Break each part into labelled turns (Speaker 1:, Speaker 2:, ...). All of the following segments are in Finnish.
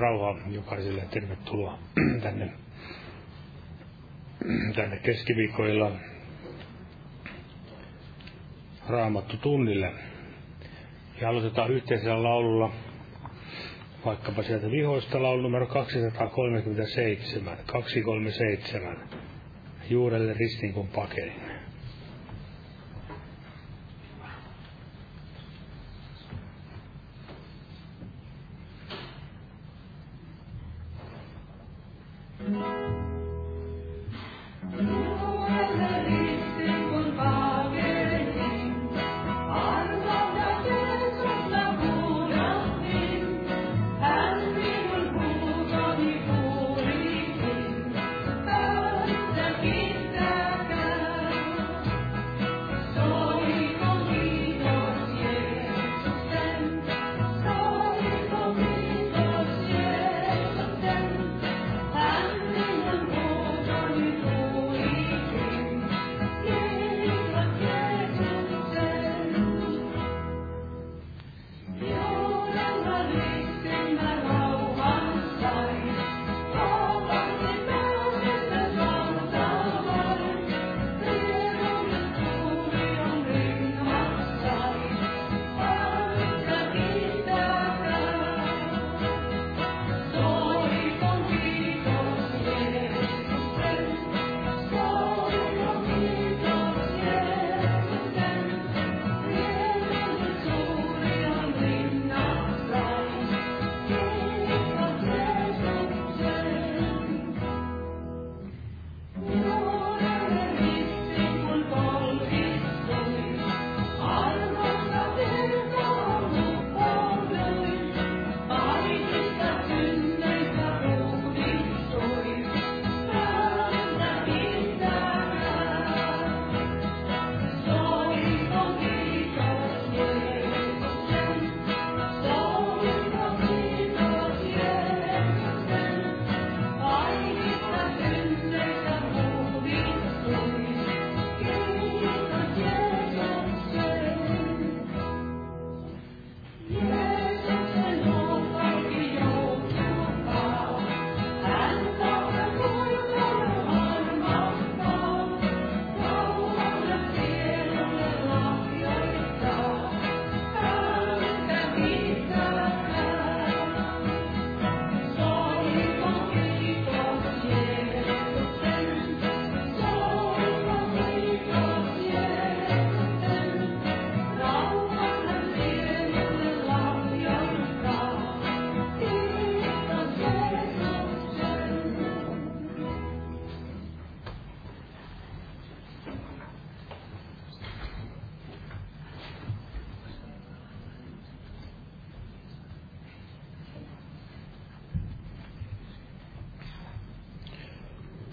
Speaker 1: Rauhaa jokaiselle. Tervetuloa tänne, tänne keskiviikkoilla raamattu tunnille. Ja aloitetaan yhteisellä laululla vaikkapa sieltä vihoista laulu numero 237, 237, juurelle ristin kun pakenin.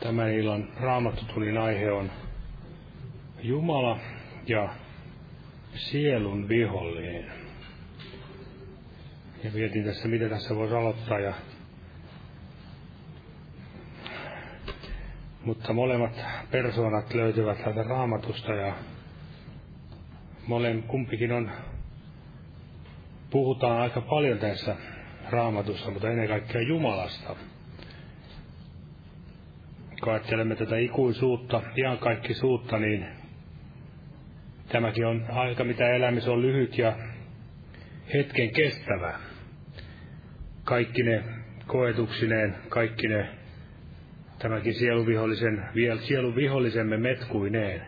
Speaker 1: Tämän illan raamattotunnin aihe on Jumala ja sielun vihollinen. Ja mietin tässä, mitä tässä voisi aloittaa. Ja... Mutta molemmat persoonat löytyvät täältä raamatusta ja molemmat kumpikin on, puhutaan aika paljon tässä raamatussa, mutta ennen kaikkea Jumalasta kun ajattelemme tätä ikuisuutta, ihan kaikki suutta, niin tämäkin on aika, mitä elämys on lyhyt ja hetken kestävä. Kaikki ne koetuksineen, kaikki ne tämäkin sieluvihollisen, vielä sieluvihollisemme metkuineen.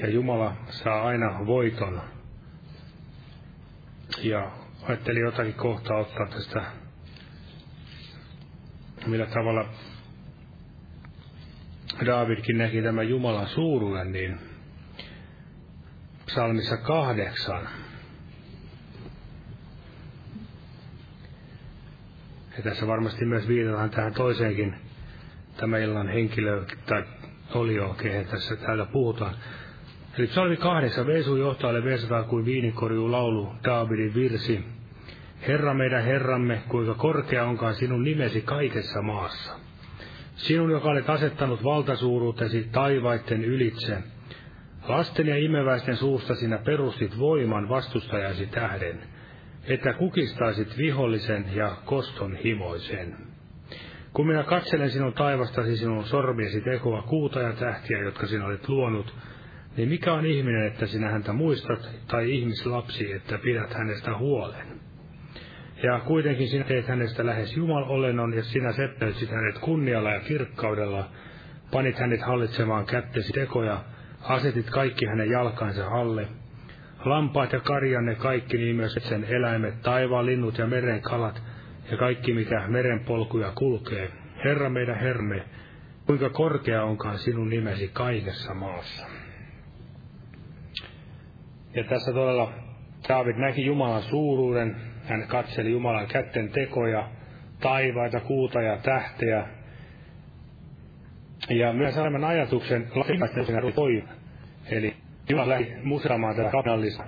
Speaker 1: Ja Jumala saa aina voiton. Ja ajattelin jotakin kohtaa ottaa tästä millä tavalla Daavidkin näki tämän Jumalan suuruuden, niin psalmissa kahdeksan. Ja tässä varmasti myös viitataan tähän toiseenkin tämä illan henkilö tai olio, kehen tässä täällä puhutaan. Eli psalmi kahdeksan, Veesu johtajalle veesataan kuin viinikorjuu laulu, Daavidin virsi, Herra meidän Herramme, kuinka korkea onkaan sinun nimesi kaikessa maassa. Sinun, joka olet asettanut valtasuuruutesi taivaitten ylitse. Lasten ja imeväisten suusta sinä perustit voiman vastustajasi tähden.
Speaker 2: että kukistaisit vihollisen ja koston himoisen. Kun minä katselen sinun taivastasi sinun sormiesi tekoa, kuuta ja tähtiä, jotka sinä olet luonut, niin mikä on ihminen, että sinä häntä muistat, tai ihmislapsi, että pidät hänestä huolen? Ja kuitenkin sinä teet hänestä lähes Jumal olennon, ja sinä seppelsit hänet kunnialla ja kirkkaudella, panit hänet hallitsemaan kättesi tekoja, asetit kaikki hänen jalkansa alle. Lampaat ja karjanne kaikki, niin myös sen eläimet, taivaan linnut ja meren kalat, ja kaikki mikä meren polkuja kulkee. Herra meidän Herme, kuinka korkea onkaan sinun nimesi kaikessa maassa. Ja tässä todella David näki Jumalan suuruuden, hän katseli Jumalan kätten tekoja, taivaita, kuuta ja tähteä. Ja myös saimme ajatuksen lasten toiva. Eli Jumala lähti museamaan tätä kapinallista.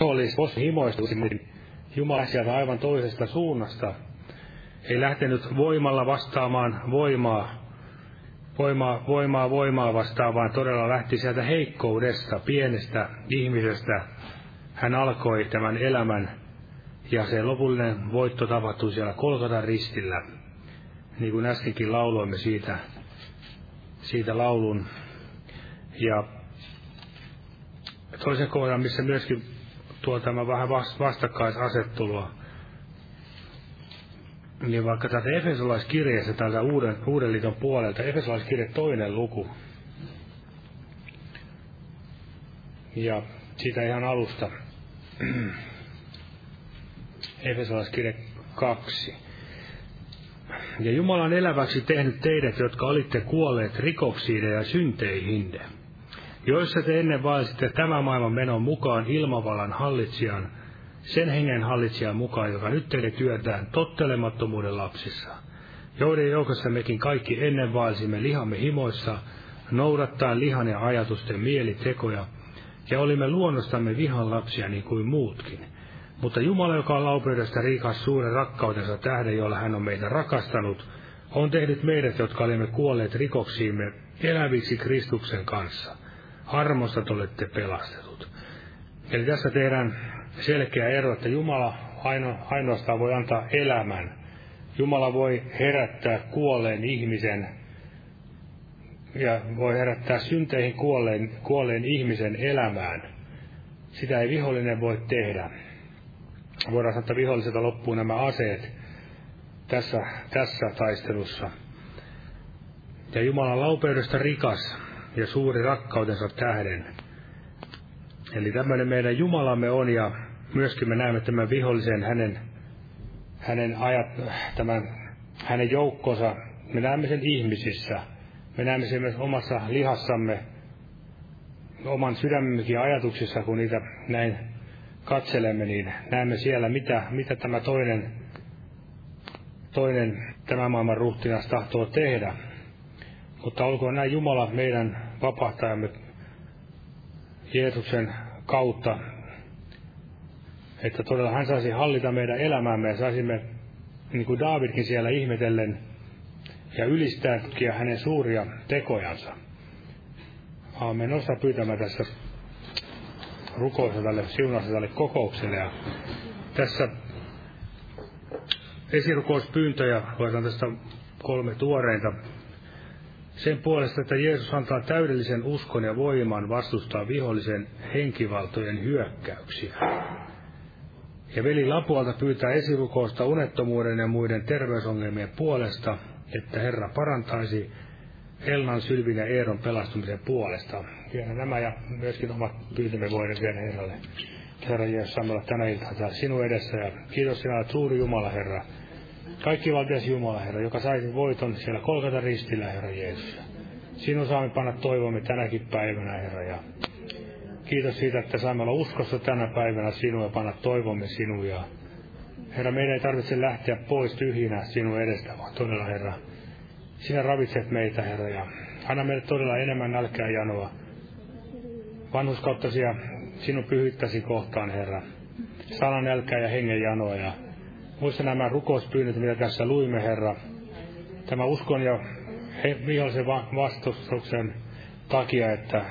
Speaker 2: Olisi himoistus, niin Jumala sieltä aivan toisesta suunnasta. Ei lähtenyt voimalla vastaamaan voimaa, voimaa, voimaa, voimaa vastaan, vaan todella lähti sieltä heikkoudesta, pienestä ihmisestä. Hän alkoi tämän elämän ja se lopullinen voitto tapahtui siellä Kolkatan ristillä. Niin kuin äskenkin lauloimme siitä, siitä laulun. Ja toisen kohdan, missä myöskin tuo tämä vähän vastakkaisasettelua, niin vaikka täältä Efesolaiskirjeessä täältä uuden, uuden liiton puolelta, Efesolaiskirje toinen luku, ja siitä ihan alusta, Efesolaiskirje 2. Ja Jumala on eläväksi tehnyt teidät, jotka olitte kuolleet rikoksiin ja synteihin, joissa te ennen vaelsitte tämän maailman menon mukaan ilmavallan hallitsijan, sen hengen hallitsijan mukaan, joka nyt teille työtään tottelemattomuuden lapsissa, joiden joukossa mekin kaikki ennen vaelsimme lihamme himoissa, noudattaa lihan ja ajatusten mielitekoja, ja olimme luonnostamme vihan lapsia niin kuin muutkin – mutta Jumala, joka on laupeudesta rikas suuren rakkautensa tähden, jolla hän on meitä rakastanut, on tehnyt meidät, jotka olimme kuolleet rikoksiimme, eläviksi Kristuksen kanssa. Armosta olette pelastetut. Eli tässä tehdään selkeä ero, että Jumala aino, ainoastaan voi antaa elämän. Jumala voi herättää kuolleen ihmisen ja voi herättää synteihin kuolleen, kuolleen ihmisen elämään. Sitä ei vihollinen voi tehdä voidaan sanoa, että viholliselta loppuu nämä aseet tässä, tässä taistelussa. Ja Jumalan laupeudesta rikas ja suuri rakkautensa tähden. Eli tämmöinen meidän Jumalamme on ja myöskin me näemme tämän vihollisen hänen, hänen ajat, tämän, hänen joukkonsa, me näemme sen ihmisissä. Me näemme sen myös omassa lihassamme, oman sydämemmekin ajatuksissa, kun niitä näin katselemme, niin näemme siellä, mitä, mitä tämä toinen, toinen tämän maailman ruhtinas tahtoo tehdä. Mutta olkoon näin Jumala meidän vapahtajamme Jeesuksen kautta, että todella hän saisi hallita meidän elämäämme ja saisimme, niin kuin Davidkin siellä ihmetellen, ja ylistää hänen suuria tekojansa. Aamen. Nosta pyytämään tässä rukousta tälle siunausta tälle kokoukselle. Ja tässä esirukouspyyntöjä, luetaan tästä kolme tuoreinta. Sen puolesta, että Jeesus antaa täydellisen uskon ja voiman vastustaa vihollisen henkivaltojen hyökkäyksiä. Ja veli Lapualta pyytää esirukousta unettomuuden ja muiden terveysongelmien puolesta, että Herra parantaisi Elnan, Sylvin ja Eeron pelastumisen puolesta. Vielä nämä ja myöskin omat pyytämme voiden vielä Herralle. Herra Jeesus, saamme olla tänä iltana täällä sinun edessä ja kiitos sinä olet suuri Jumala, Herra. Kaikki valtias Jumala, Herra, joka saisi voiton siellä kolkata ristillä, Herra Jeesus. Sinun saamme panna toivomme tänäkin päivänä, Herra, ja kiitos siitä, että saamme olla uskossa tänä päivänä sinua ja panna toivomme sinua. Ja Herra, meidän ei tarvitse lähteä pois tyhjinä sinun edestä, vaan todella, Herra, sinä ravitset meitä, Herra, ja anna meille todella enemmän nälkää janoa. Vanhuskauttasia sinun pyhyttäsi kohtaan, Herra. Sanan nälkää ja hengen janoa. Ja muista nämä rukouspyynnöt, mitä tässä luimme, Herra. Tämä uskon ja vihollisen vastustuksen takia, että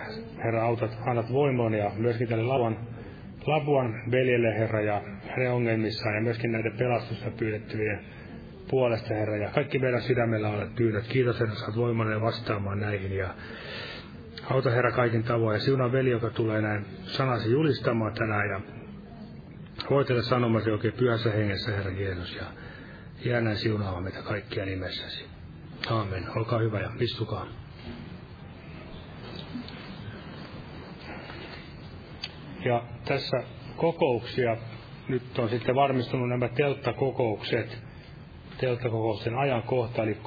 Speaker 2: Herra autat, annat voimon ja myöskin tälle lavan Labuan veljelle, Herra, ja hänen ongelmissaan, ja myöskin näiden pelastusta pyydettyvien puolesta, Herra, ja kaikki meidän sydämellä olet pyydät. Kiitos, Herra, saat voimallinen vastaamaan näihin, ja auta, Herra, kaikin tavoin, ja siunaa veli, joka tulee näin sanasi julistamaan tänään, ja voitele sanomasi oikein pyhässä hengessä, Herra Jeesus, ja jää näin siunaamaan meitä kaikkia nimessäsi. Aamen. Olkaa hyvä ja istukaa. Ja tässä kokouksia, nyt on sitten varmistunut nämä telttakokoukset, telttakokouksen ajankohta, eli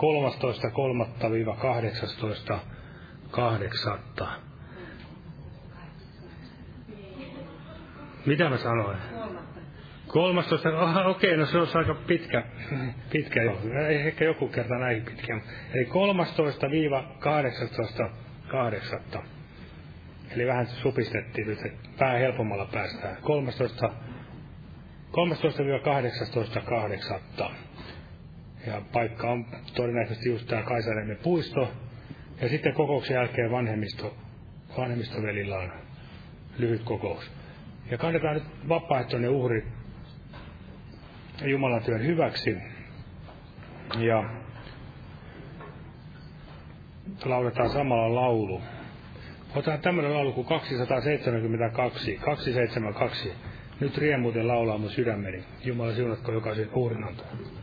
Speaker 2: 13.3.–18.8. Mitä mä sanoin? 13. Oh, okei, no se on aika pitkä, pitkä jo. Ehkä joku kerta näin pitkä. Eli 13-18.8. Eli vähän supistettiin nyt, vähän helpommalla päästään. 13, 13-18.8. Ja paikka on todennäköisesti just tämä Kaisaniemen puisto. Ja sitten kokouksen jälkeen vanhemmisto, vanhemmistovelillä on lyhyt kokous. Ja kannetaan nyt vapaaehtoinen uhri Jumalan työn hyväksi. Ja lauletaan samalla laulu. Otetaan tämmöinen laulu kuin 272, 272. Nyt riemuuten laulaa mun sydämeni. Jumala siunatko jokaisen uhrinantoon.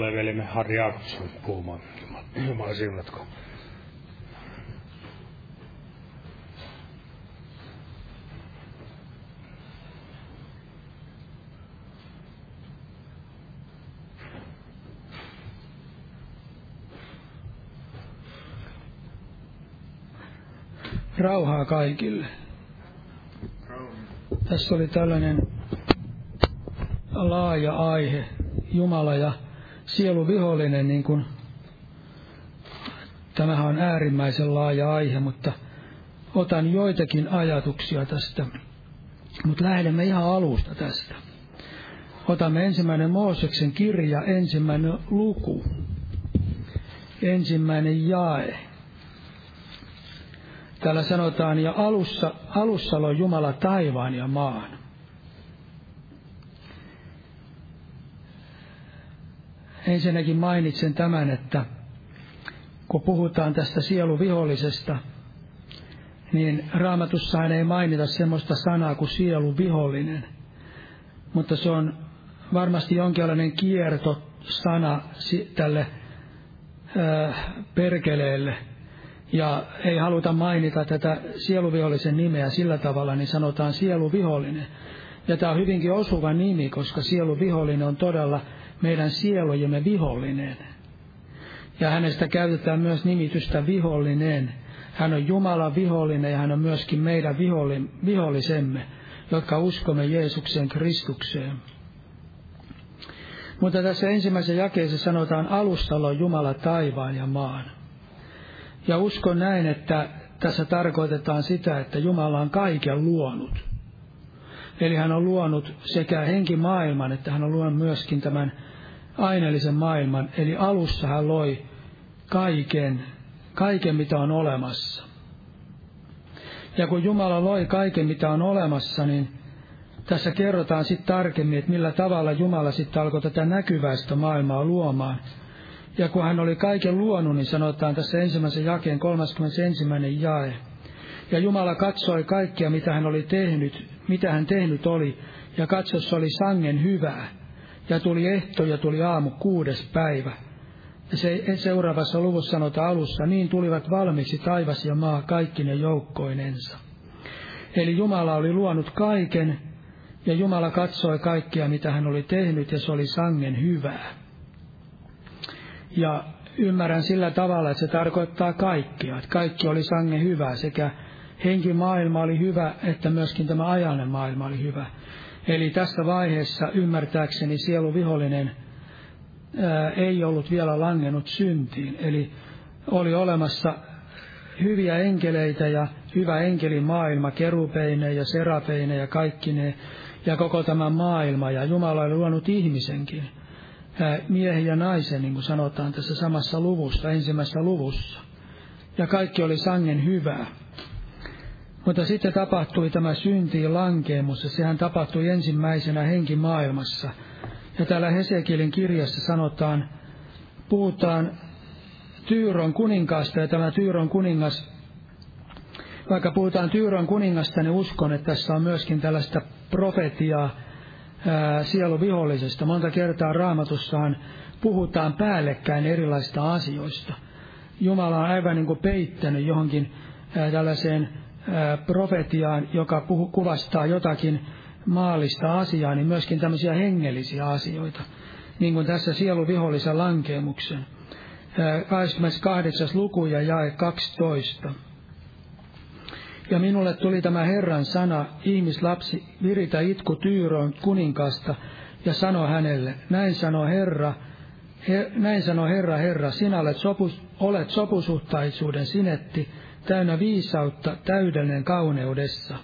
Speaker 2: Tulee velimme Harri Jakobson puhumaan. Jumala siunatko.
Speaker 3: Rauhaa kaikille. Tässä oli tällainen laaja aihe, Jumala ja sielu vihollinen, niin kuin tämähän on äärimmäisen laaja aihe, mutta otan joitakin ajatuksia tästä. Mutta lähdemme ihan alusta tästä. Otamme ensimmäinen Mooseksen kirja, ensimmäinen luku, ensimmäinen jae. Täällä sanotaan, ja alussa, alussa loi Jumala taivaan ja maan. Ensinnäkin mainitsen tämän, että kun puhutaan tästä sieluvihollisesta, niin raamatussahan ei mainita semmoista sanaa kuin sieluvihollinen, mutta se on varmasti jonkinlainen kierto sana tälle perkeleelle – ja ei haluta mainita tätä sieluvihollisen nimeä sillä tavalla, niin sanotaan sieluvihollinen. Ja tämä on hyvinkin osuva nimi, koska sieluvihollinen on todella meidän sielujemme vihollinen. Ja hänestä käytetään myös nimitystä vihollinen. Hän on Jumalan vihollinen ja hän on myöskin meidän vihollisemme, jotka uskomme Jeesuksen Kristukseen. Mutta tässä ensimmäisessä jakeessa sanotaan alussa on Jumala taivaan ja maan. Ja uskon näin, että tässä tarkoitetaan sitä, että Jumala on kaiken luonut. Eli hän on luonut sekä henkimaailman, että hän on luonut myöskin tämän aineellisen maailman. Eli alussa hän loi kaiken, kaiken mitä on olemassa. Ja kun Jumala loi kaiken, mitä on olemassa, niin tässä kerrotaan sitten tarkemmin, että millä tavalla Jumala sitten alkoi tätä näkyväistä maailmaa luomaan – ja kun hän oli kaiken luonut, niin sanotaan tässä ensimmäisen jakeen 31. jae. Ja Jumala katsoi kaikkea, mitä hän oli tehnyt, mitä hän tehnyt oli, ja katsossa oli sangen hyvää. Ja tuli ehto ja tuli aamu kuudes päivä. Ja se seuraavassa luvussa sanotaan alussa, niin tulivat valmiiksi taivas ja maa kaikki ne joukkoinensa. Eli Jumala oli luonut kaiken, ja Jumala katsoi kaikkea, mitä hän oli tehnyt, ja se oli sangen hyvää. Ja ymmärrän sillä tavalla, että se tarkoittaa kaikkia, että kaikki oli sange hyvä, sekä henkimaailma oli hyvä, että myöskin tämä ajanen maailma oli hyvä. Eli tässä vaiheessa ymmärtääkseni sieluvihollinen ää, ei ollut vielä langennut syntiin. Eli oli olemassa hyviä enkeleitä ja hyvä enkelimaailma, kerupeine ja serapeine ja kaikki ne, ja koko tämä maailma, ja Jumala oli luonut ihmisenkin miehen ja naisen, niin kuin sanotaan tässä samassa luvussa, ensimmäisessä luvussa. Ja kaikki oli sangen hyvää. Mutta sitten tapahtui tämä syntiin lankeemus, ja sehän tapahtui ensimmäisenä henkimaailmassa. Ja täällä Hesekilin kirjassa sanotaan, puhutaan Tyyron kuninkaasta, ja tämä Tyyron kuningas, vaikka puhutaan Tyyron kuningasta, niin uskon, että tässä on myöskin tällaista profetiaa, sielu vihollisesta. Monta kertaa raamatussaan puhutaan päällekkäin erilaisista asioista. Jumala on aivan niin kuin peittänyt johonkin ää, tällaiseen profetiaan, joka puhu, kuvastaa jotakin maallista asiaa, niin myöskin tämmöisiä hengellisiä asioita. Niin kuin tässä sieluvihollisen lankeemuksen. 28. luku ja jae 12. Ja minulle tuli tämä Herran sana, ihmislapsi, viritä itku Tyyroon kuninkasta, ja sano hänelle, näin sanoo Herra, he, näin sanoo Herra, Herra, sinä olet, sopus, olet sopusuhtaisuuden sinetti, täynnä viisautta, täydellinen kauneudessa.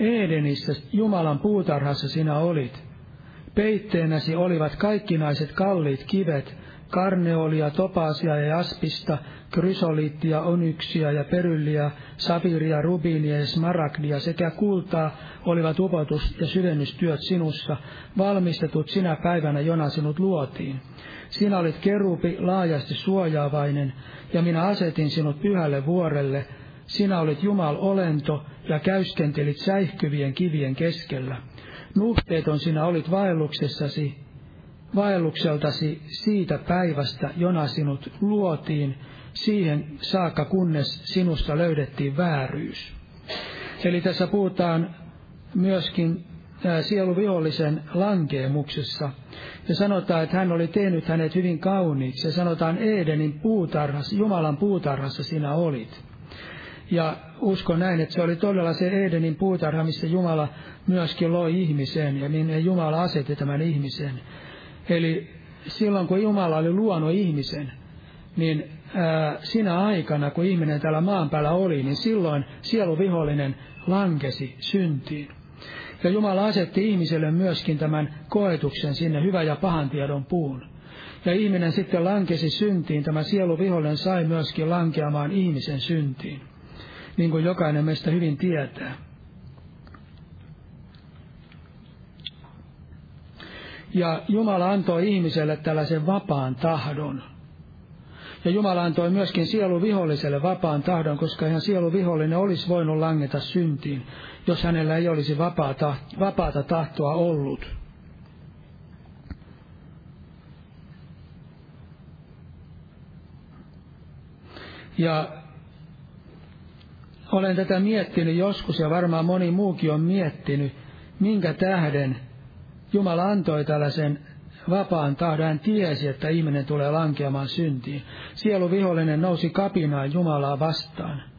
Speaker 3: Edenissä Jumalan puutarhassa sinä olit. Peitteenäsi olivat kaikkinaiset kalliit kivet, karneolia, topasia ja jaspista, krysoliittia, onyksia ja perylliä, safiria, rubiinia ja smaragdia sekä kultaa olivat upotus- ja syvennystyöt sinussa, valmistetut sinä päivänä, jona sinut luotiin. Sinä olit kerupi, laajasti suojaavainen, ja minä asetin sinut pyhälle vuorelle. Sinä olit Jumal olento, ja käyskentelit säihkyvien kivien keskellä. Nuhteeton sinä olit vaelluksessasi, vaellukseltasi siitä päivästä, jona sinut luotiin, siihen saakka kunnes sinusta löydettiin vääryys. Eli tässä puhutaan myöskin sieluvihollisen lankeemuksessa. Ja sanotaan, että hän oli tehnyt hänet hyvin kauniiksi. Ja sanotaan Edenin puutarhassa, Jumalan puutarhassa sinä olit. Ja uskon näin, että se oli todella se Edenin puutarha, missä Jumala myöskin loi ihmisen ja minne Jumala asetti tämän ihmisen. Eli silloin kun Jumala oli luonut ihmisen, niin ää, sinä aikana, kun ihminen täällä maan päällä oli, niin silloin sieluvihollinen lankesi syntiin. Ja Jumala asetti ihmiselle myöskin tämän koetuksen sinne hyvä ja pahan tiedon puun. Ja ihminen sitten lankesi syntiin, tämä sieluvihollinen sai myöskin lankeamaan ihmisen syntiin, niin kuin jokainen meistä hyvin tietää. Ja Jumala antoi ihmiselle tällaisen vapaan tahdon. Ja Jumala antoi myöskin sieluviholliselle vapaan tahdon, koska ihan sieluvihollinen olisi voinut langeta syntiin, jos hänellä ei olisi vapaata, vapaata tahtoa ollut. Ja olen tätä miettinyt joskus ja varmaan moni muukin on miettinyt, minkä tähden Jumala antoi tällaisen vapaan tahdon. Hän tiesi, että ihminen tulee lankeamaan syntiin. Sielu vihollinen nousi kapinaan Jumalaa vastaan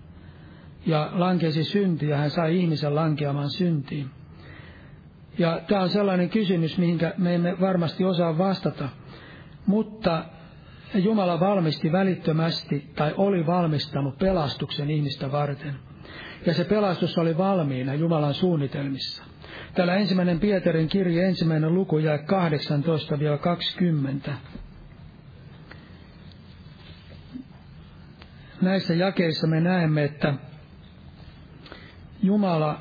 Speaker 3: ja lankesi syntiin ja hän sai ihmisen lankeamaan syntiin. Ja tämä on sellainen kysymys, mihinkä me emme varmasti osaa vastata. Mutta Jumala valmisti välittömästi tai oli valmistanut pelastuksen ihmistä varten. Ja se pelastus oli valmiina Jumalan suunnitelmissa. Täällä ensimmäinen Pietarin kirje, ensimmäinen luku, jää 18-20. Näissä jakeissa me näemme, että Jumala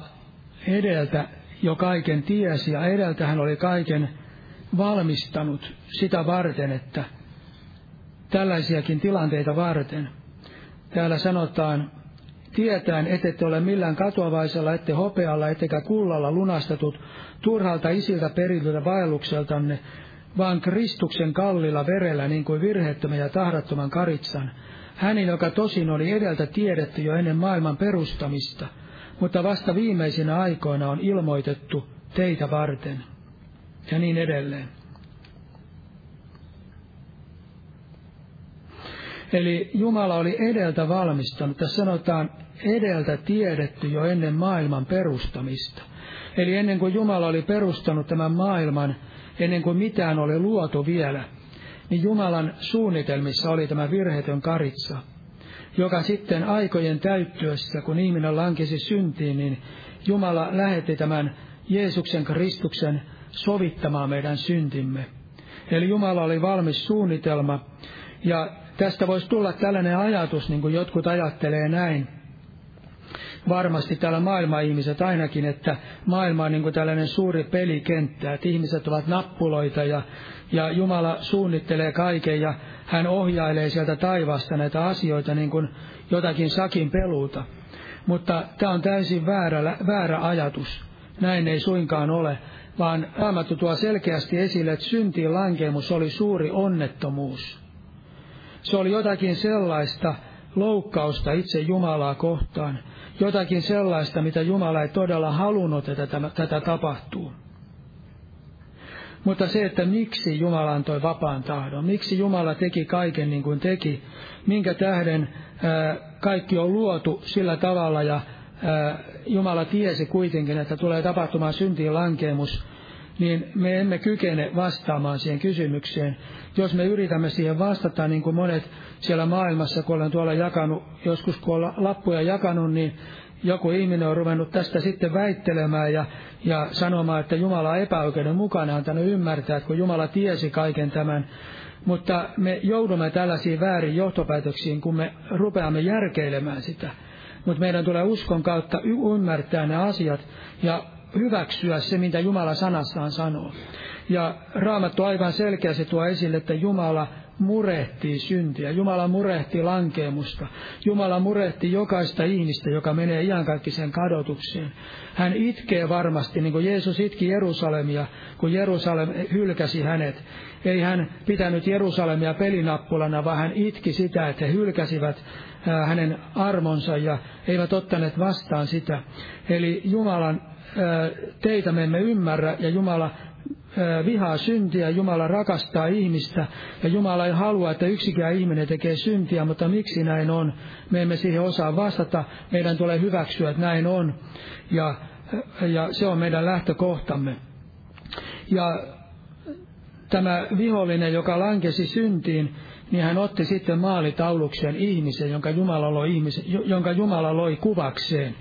Speaker 3: edeltä jo kaiken tiesi ja edeltä hän oli kaiken valmistanut sitä varten, että tällaisiakin tilanteita varten. Täällä sanotaan, tietäen, ette ole millään katoavaisella, ette hopealla, ettekä kullalla lunastetut turhalta isiltä perityltä vaellukseltanne, vaan Kristuksen kallilla verellä, niin kuin virheettömän ja tahdattoman karitsan, hänin, joka tosin oli edeltä tiedetty jo ennen maailman perustamista – mutta vasta viimeisinä aikoina on ilmoitettu teitä varten. Ja niin edelleen. Eli Jumala oli edeltä valmistanut, tässä sanotaan edeltä tiedetty jo ennen maailman perustamista. Eli ennen kuin Jumala oli perustanut tämän maailman, ennen kuin mitään oli luotu vielä, niin Jumalan suunnitelmissa oli tämä virheetön karitsa – joka sitten aikojen täyttyessä, kun ihminen lankesi syntiin, niin Jumala lähetti tämän Jeesuksen Kristuksen sovittamaan meidän syntimme. Eli Jumala oli valmis suunnitelma. Ja tästä voisi tulla tällainen ajatus, niin kuin jotkut ajattelee näin, varmasti täällä maailma-ihmiset ainakin, että maailma on niin kuin tällainen suuri pelikenttä, että ihmiset ovat nappuloita ja, ja Jumala suunnittelee kaiken ja hän ohjailee sieltä taivaasta näitä asioita niin kuin jotakin sakin peluuta. Mutta tämä on täysin väärä, väärä ajatus. Näin ei suinkaan ole, vaan Raamattu tuo selkeästi esille, että syntiin lankemus oli suuri onnettomuus. Se oli jotakin sellaista loukkausta itse Jumalaa kohtaan, jotakin sellaista, mitä Jumala ei todella halunnut, että tätä, tätä tapahtuu. Mutta se, että miksi Jumala antoi vapaan tahdon, miksi Jumala teki kaiken niin kuin teki, minkä tähden ää, kaikki on luotu sillä tavalla ja ää, Jumala tiesi kuitenkin, että tulee tapahtumaan syntiin lankeemus, niin me emme kykene vastaamaan siihen kysymykseen. Jos me yritämme siihen vastata, niin kuin monet siellä maailmassa, kun olen tuolla jakanut, joskus kun olen lappuja jakanut, niin joku ihminen on ruvennut tästä sitten väittelemään ja, ja sanomaan, että Jumala on epäoikeudenmukainen, antanut ymmärtää, että kun Jumala tiesi kaiken tämän, mutta me joudumme tällaisiin väärin johtopäätöksiin, kun me rupeamme järkeilemään sitä. Mutta meidän tulee uskon kautta ymmärtää ne asiat ja hyväksyä se, mitä Jumala sanassaan sanoo. Ja Raamattu aivan selkeästi tuo esille, että Jumala murehtii syntiä, Jumala murehtii lankeemusta, Jumala murehtii jokaista ihmistä, joka menee iankaikkiseen kadotukseen. Hän itkee varmasti, niin kuin Jeesus itki Jerusalemia, kun Jerusalem hylkäsi hänet. Ei hän pitänyt Jerusalemia pelinappulana, vaan hän itki sitä, että he hylkäsivät hänen armonsa ja eivät ottaneet vastaan sitä. Eli Jumalan teitä me emme ymmärrä ja Jumala vihaa syntiä, Jumala rakastaa ihmistä ja Jumala ei halua, että yksikään ihminen tekee syntiä, mutta miksi näin on? Me emme siihen osaa vastata, meidän tulee hyväksyä, että näin on ja, ja se on meidän lähtökohtamme. Ja tämä vihollinen, joka lankesi syntiin, niin hän otti sitten maalitaulukseen ihmisen, jonka Jumala loi, ihmisen, jonka Jumala loi kuvakseen.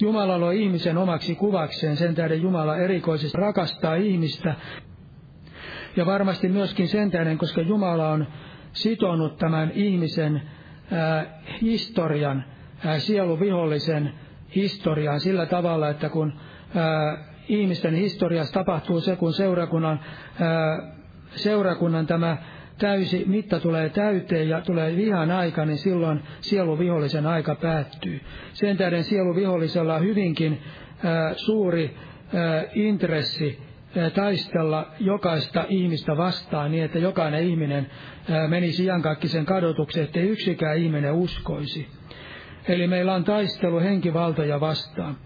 Speaker 3: Jumala loi ihmisen omaksi kuvakseen, sen tähden Jumala erikoisesti rakastaa ihmistä. Ja varmasti myöskin sen tähden, koska Jumala on sitonut tämän ihmisen ää, historian, ää, sieluvihollisen historiaan sillä tavalla, että kun ää, ihmisten historiassa tapahtuu se, kun seurakunnan, ää, seurakunnan tämä täysi mitta tulee täyteen ja tulee vihan aika, niin silloin sieluvihollisen aika päättyy. Sen tähden sieluvihollisella on hyvinkin ää, suuri ää, intressi taistella jokaista ihmistä vastaan niin, että jokainen ihminen menisi iankaikkisen kadotukseen, ettei yksikään ihminen uskoisi. Eli meillä on taistelu henkivaltoja vastaan.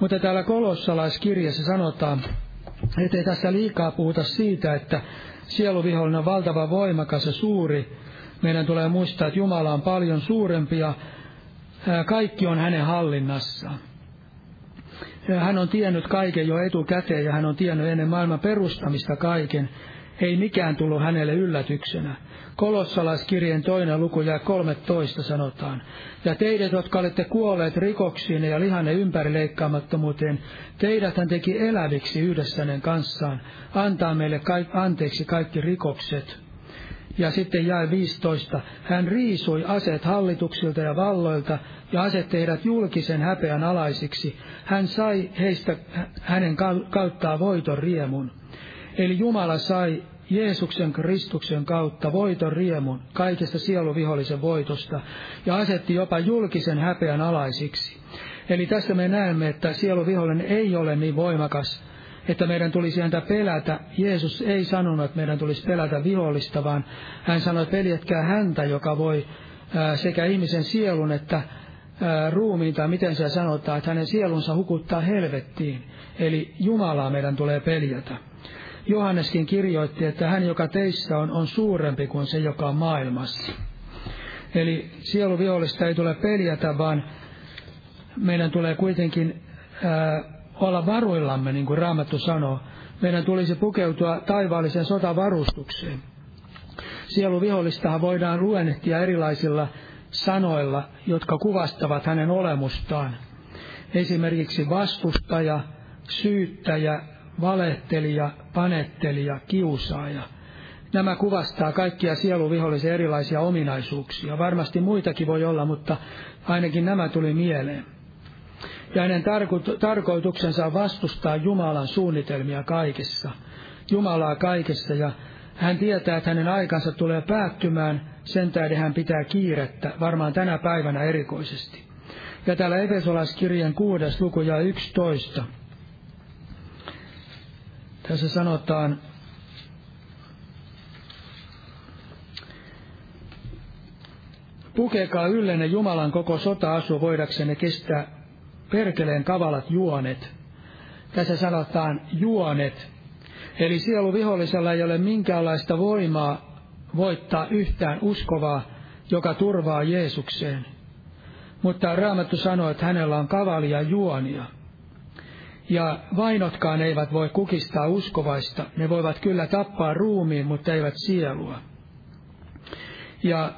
Speaker 3: Mutta täällä kolossalaiskirjassa sanotaan, ettei tässä liikaa puhuta siitä, että sieluvihollinen on valtava voimakas ja suuri. Meidän tulee muistaa, että Jumala on paljon suurempi ja kaikki on hänen hallinnassaan. Hän on tiennyt kaiken jo etukäteen ja hän on tiennyt ennen maailman perustamista kaiken. Ei mikään tullut hänelle yllätyksenä. Kolossalaiskirjeen toinen luku ja 13 sanotaan. Ja teidät, jotka olette kuolleet rikoksiin ja lihanne ympärileikkaamattomuuteen, teidät hän teki eläviksi yhdessä hänen kanssaan, antaa meille kaik- anteeksi kaikki rikokset. Ja sitten jäi 15. Hän riisui aseet hallituksilta ja valloilta ja asetti heidät julkisen häpeän alaisiksi. Hän sai heistä hänen kauttaan voiton riemun. Eli Jumala sai Jeesuksen Kristuksen kautta voiton riemun kaikesta sieluvihollisen voitosta ja asetti jopa julkisen häpeän alaisiksi. Eli tässä me näemme, että sieluvihollinen ei ole niin voimakas, että meidän tulisi häntä pelätä. Jeesus ei sanonut, että meidän tulisi pelätä vihollista, vaan hän sanoi, että peljetkää häntä, joka voi sekä ihmisen sielun että ruumiin, tai miten se sanotaan, että hänen sielunsa hukuttaa helvettiin. Eli Jumalaa meidän tulee peljätä. Johanneskin kirjoitti, että hän, joka teissä on, on suurempi kuin se, joka on maailmassa. Eli sieluvihollista ei tule peljätä, vaan meidän tulee kuitenkin ää, olla varuillamme, niin kuin Raamattu sanoo. Meidän tulisi pukeutua taivaalliseen sotavarustukseen. Sieluvihollistahan voidaan luennehtia erilaisilla sanoilla, jotka kuvastavat hänen olemustaan. Esimerkiksi vastustaja, syyttäjä, valehtelija, panettelija, kiusaaja. Nämä kuvastaa kaikkia sieluvihollisen erilaisia ominaisuuksia. Varmasti muitakin voi olla, mutta ainakin nämä tuli mieleen. Ja hänen tarko- tarkoituksensa on vastustaa Jumalan suunnitelmia kaikessa. Jumalaa kaikessa ja hän tietää, että hänen aikansa tulee päättymään, sen tähden hän pitää kiirettä, varmaan tänä päivänä erikoisesti. Ja täällä Efesolaiskirjan kuudes luku ja 11. Tässä sanotaan, Pukekaa yllenne Jumalan koko sota-asu voidaksenne kestää perkeleen kavalat juonet. Tässä sanotaan juonet. Eli sielu vihollisella ei ole minkäänlaista voimaa voittaa yhtään uskovaa, joka turvaa Jeesukseen. Mutta Raamattu sanoo, että hänellä on kavalia juonia. Ja vainotkaan eivät voi kukistaa uskovaista. Ne voivat kyllä tappaa ruumiin, mutta eivät sielua. Ja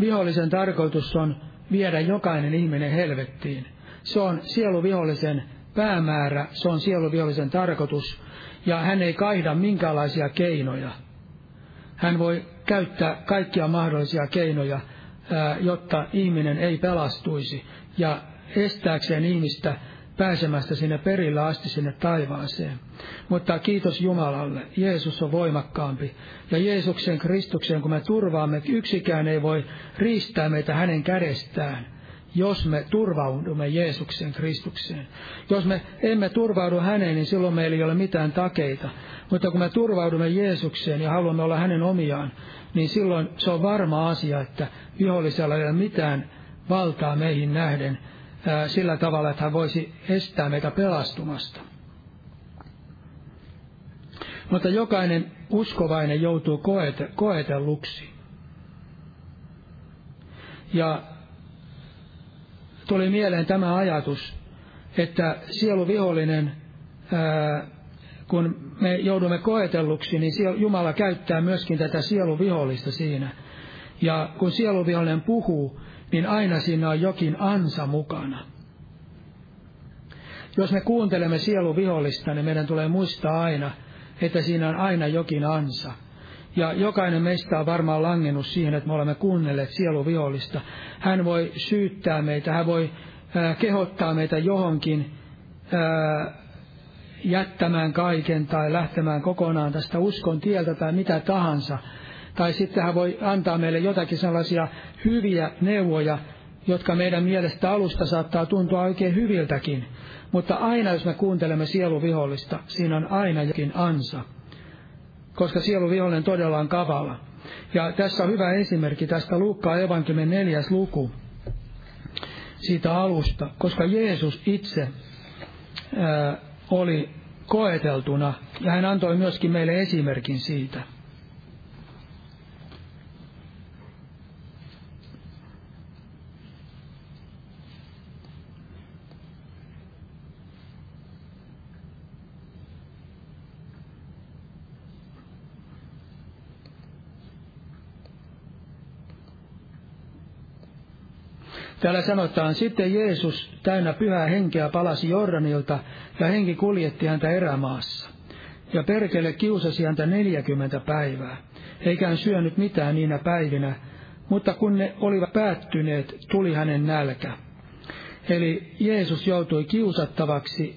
Speaker 3: vihollisen tarkoitus on viedä jokainen ihminen helvettiin. Se on sieluvihollisen päämäärä, se on sieluvihollisen tarkoitus, ja hän ei kaihda minkäänlaisia keinoja. Hän voi käyttää kaikkia mahdollisia keinoja, jotta ihminen ei pelastuisi, ja estääkseen ihmistä pääsemästä sinne perille asti sinne taivaaseen. Mutta kiitos Jumalalle, Jeesus on voimakkaampi. Ja Jeesuksen Kristuksen, kun me turvaamme, yksikään ei voi riistää meitä hänen kädestään, jos me turvaudumme Jeesuksen Kristukseen. Jos me emme turvaudu häneen, niin silloin meillä ei ole mitään takeita. Mutta kun me turvaudumme Jeesukseen ja haluamme olla hänen omiaan, niin silloin se on varma asia, että vihollisella ei ole mitään valtaa meihin nähden sillä tavalla, että hän voisi estää meitä pelastumasta. Mutta jokainen uskovainen joutuu koete, koetelluksi. Ja tuli mieleen tämä ajatus, että sieluvihollinen, ää, kun me joudumme koetelluksi, niin Jumala käyttää myöskin tätä sieluvihollista siinä. Ja kun sieluvihollinen puhuu, niin aina siinä on jokin ansa mukana. Jos me kuuntelemme sieluvihollista, niin meidän tulee muistaa aina, että siinä on aina jokin ansa. Ja jokainen meistä on varmaan langennut siihen, että me olemme kuunnelleet sieluvihollista. Hän voi syyttää meitä, hän voi kehottaa meitä johonkin jättämään kaiken tai lähtemään kokonaan tästä uskon tieltä tai mitä tahansa. Tai sitten hän voi antaa meille jotakin sellaisia hyviä neuvoja, jotka meidän mielestä alusta saattaa tuntua oikein hyviltäkin. Mutta aina jos me kuuntelemme sieluvihollista, siinä on aina jokin ansa. Koska sieluvihollinen todella on kavala. Ja tässä on hyvä esimerkki tästä Luukkaa evankeliumin neljäs luku siitä alusta, koska Jeesus itse ää, oli koeteltuna ja hän antoi myöskin meille esimerkin siitä. Täällä sanotaan, sitten Jeesus täynnä pyhää henkeä palasi Jordanilta ja henki kuljetti häntä erämaassa. Ja perkele kiusasi häntä neljäkymmentä päivää, eikä hän syönyt mitään niinä päivinä, mutta kun ne olivat päättyneet, tuli hänen nälkä. Eli Jeesus joutui kiusattavaksi.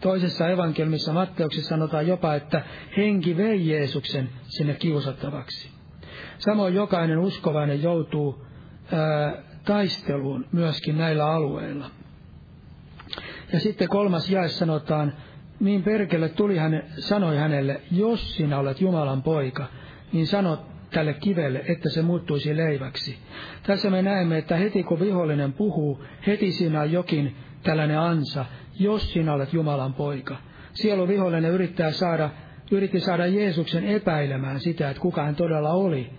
Speaker 3: Toisessa evankelmissa Matteuksessa sanotaan jopa, että henki vei Jeesuksen sinne kiusattavaksi. Samoin jokainen uskovainen joutuu ää, taisteluun myöskin näillä alueilla. Ja sitten kolmas jae sanotaan, niin perkele tuli hän, sanoi hänelle, jos sinä olet Jumalan poika, niin sano tälle kivelle, että se muuttuisi leiväksi. Tässä me näemme, että heti kun vihollinen puhuu, heti siinä on jokin tällainen ansa, jos sinä olet Jumalan poika. Sielu vihollinen yrittää saada, yritti saada Jeesuksen epäilemään sitä, että kuka hän todella oli,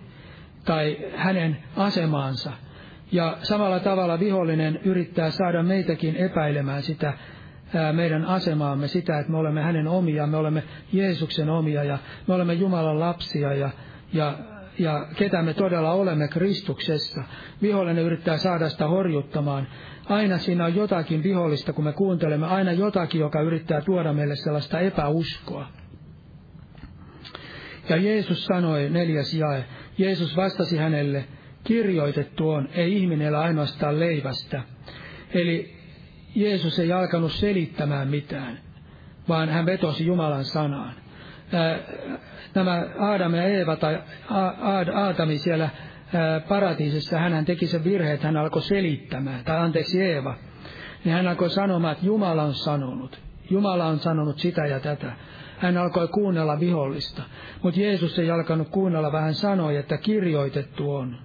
Speaker 3: tai hänen asemaansa. Ja samalla tavalla vihollinen yrittää saada meitäkin epäilemään sitä meidän asemaamme, sitä, että me olemme hänen omia, me olemme Jeesuksen omia ja me olemme Jumalan lapsia ja, ja, ja ketä me todella olemme Kristuksessa. Vihollinen yrittää saada sitä horjuttamaan. Aina siinä on jotakin vihollista, kun me kuuntelemme, aina jotakin, joka yrittää tuoda meille sellaista epäuskoa. Ja Jeesus sanoi, neljäs jae, Jeesus vastasi hänelle, kirjoitettu on, ei ihminen elä ainoastaan leivästä. Eli Jeesus ei alkanut selittämään mitään, vaan hän vetosi Jumalan sanaan. Nämä Aadam ja Eeva tai Aatami siellä paratiisissa, hän teki sen virhe, että hän alkoi selittämään, tai anteeksi Eeva, niin hän alkoi sanomaan, että Jumala on sanonut. Jumala on sanonut sitä ja tätä. Hän alkoi kuunnella vihollista, mutta Jeesus ei alkanut kuunnella, vaan hän sanoi, että kirjoitettu on.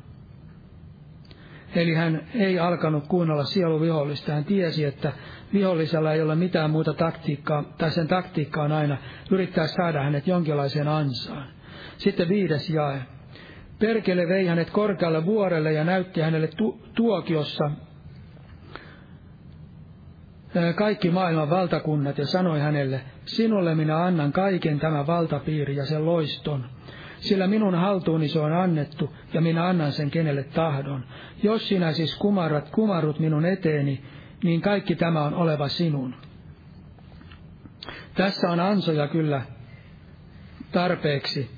Speaker 3: Eli hän ei alkanut kuunnella sieluvihollista. Hän tiesi, että vihollisella ei ole mitään muuta taktiikkaa, tai sen taktiikka on aina yrittää saada hänet jonkinlaiseen ansaan. Sitten viides jae. Perkele vei hänet korkealle vuorelle ja näytti hänelle tu- tuokiossa kaikki maailman valtakunnat ja sanoi hänelle, sinulle minä annan kaiken tämän valtapiiri ja sen loiston sillä minun haltuuni se on annettu, ja minä annan sen kenelle tahdon. Jos sinä siis kumarrat, kumarrut minun eteeni, niin kaikki tämä on oleva sinun. Tässä on ansoja kyllä tarpeeksi,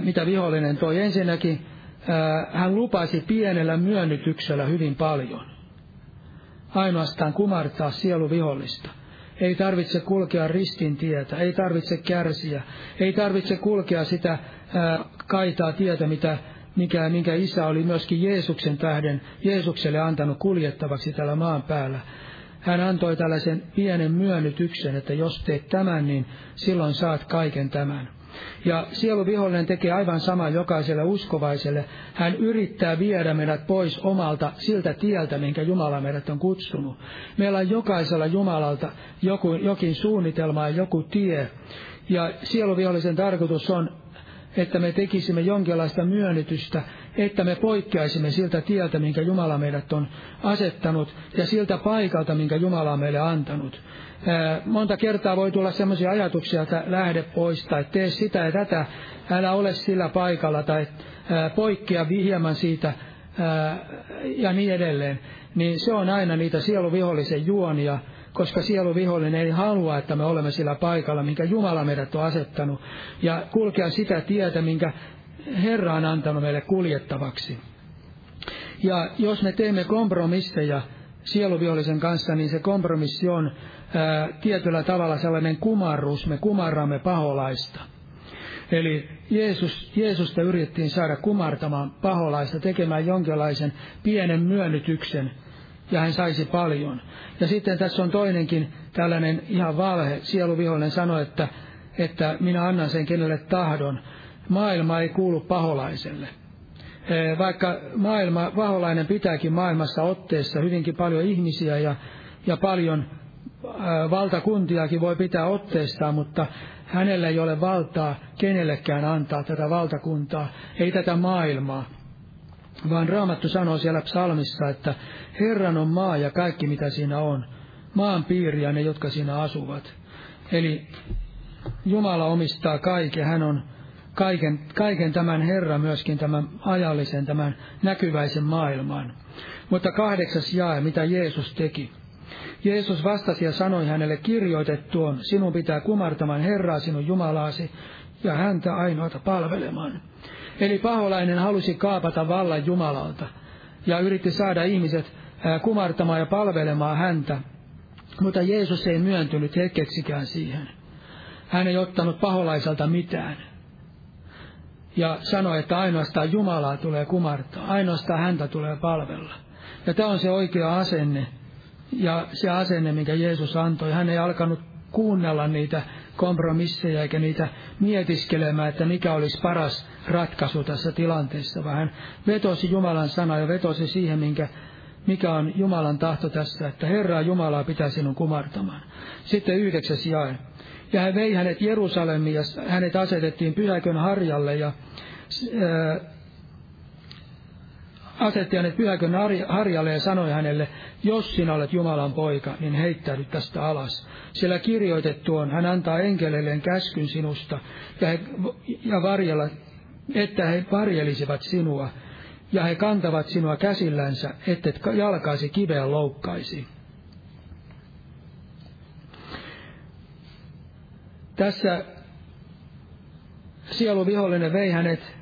Speaker 3: mitä vihollinen toi. Ensinnäkin hän lupasi pienellä myönnytyksellä hyvin paljon. ainoastaan kumartaa sieluvihollista. Ei tarvitse kulkea ristin tietä, ei tarvitse kärsiä, ei tarvitse kulkea sitä ää, kaitaa tietä, mitä, mikä, minkä isä oli myöskin Jeesuksen tähden Jeesukselle antanut kuljettavaksi tällä maan päällä. Hän antoi tällaisen pienen myönnytyksen, että jos teet tämän, niin silloin saat kaiken tämän. Ja sieluvihollinen tekee aivan sama jokaiselle uskovaiselle. Hän yrittää viedä meidät pois omalta siltä tieltä, minkä Jumala meidät on kutsunut. Meillä on jokaisella Jumalalta joku, jokin suunnitelma ja joku tie. Ja sieluvihollisen tarkoitus on, että me tekisimme jonkinlaista myönnytystä, että me poikkeaisimme siltä tieltä, minkä Jumala meidät on asettanut, ja siltä paikalta, minkä Jumala on meille antanut. Monta kertaa voi tulla sellaisia ajatuksia, että lähde pois tai tee sitä ja tätä, älä ole sillä paikalla tai poikkea hieman siitä ja niin edelleen. Niin se on aina niitä sieluvihollisen juonia, koska sieluvihollinen ei halua, että me olemme sillä paikalla, minkä Jumala meidät on asettanut, ja kulkea sitä tietä, minkä Herra on antanut meille kuljettavaksi. Ja jos me teemme kompromisseja sieluvihollisen kanssa, niin se kompromissi on ää, tietyllä tavalla sellainen kumarrus, me kumarramme paholaista. Eli Jeesus, Jeesusta yritettiin saada kumartamaan paholaista, tekemään jonkinlaisen pienen myönnytyksen, ja hän saisi paljon. Ja sitten tässä on toinenkin tällainen ihan valhe. Sieluvihollinen sanoi, että, että minä annan sen kenelle tahdon. Maailma ei kuulu paholaiselle. Vaikka maailma, paholainen pitääkin maailmassa otteessa hyvinkin paljon ihmisiä ja, ja paljon valtakuntiakin voi pitää otteestaan, mutta hänellä ei ole valtaa kenellekään antaa tätä valtakuntaa, ei tätä maailmaa. Vaan Raamattu sanoo siellä psalmissa, että Herran on maa ja kaikki mitä siinä on, maan piiri ja ne, jotka siinä asuvat. Eli Jumala omistaa kaiken, hän on kaiken, kaiken tämän Herra myöskin tämän ajallisen, tämän näkyväisen maailman. Mutta kahdeksas jae, mitä Jeesus teki. Jeesus vastasi ja sanoi hänelle kirjoitettuun, sinun pitää kumartamaan Herraa sinun Jumalaasi ja häntä ainoata palvelemaan. Eli paholainen halusi kaapata vallan Jumalalta ja yritti saada ihmiset kumartamaan ja palvelemaan häntä, mutta Jeesus ei myöntynyt hetkeksikään siihen. Hän ei ottanut paholaiselta mitään. Ja sanoi, että ainoastaan Jumalaa tulee kumartaa, ainoastaan häntä tulee palvella. Ja tämä on se oikea asenne, ja se asenne, minkä Jeesus antoi, hän ei alkanut kuunnella niitä kompromisseja eikä niitä mietiskelemään, että mikä olisi paras ratkaisu tässä tilanteessa, vaan hän vetosi Jumalan sana ja vetosi siihen, minkä, mikä on Jumalan tahto tässä, että Herraa Jumalaa pitää sinun kumartamaan. Sitten yhdeksäs jae. Ja hän vei hänet Jerusalemiin ja hänet asetettiin pyhäkön harjalle ja asetti hänet pyhäkön harjalle ja sanoi hänelle, jos sinä olet Jumalan poika, niin heittäydy tästä alas. Sillä kirjoitettu on, hän antaa enkeleilleen käskyn sinusta ja, he, ja varjella, että he varjelisivat sinua, ja he kantavat sinua käsillänsä, ettet jalkaisi kiveen loukkaisi. Tässä sieluvihollinen vei hänet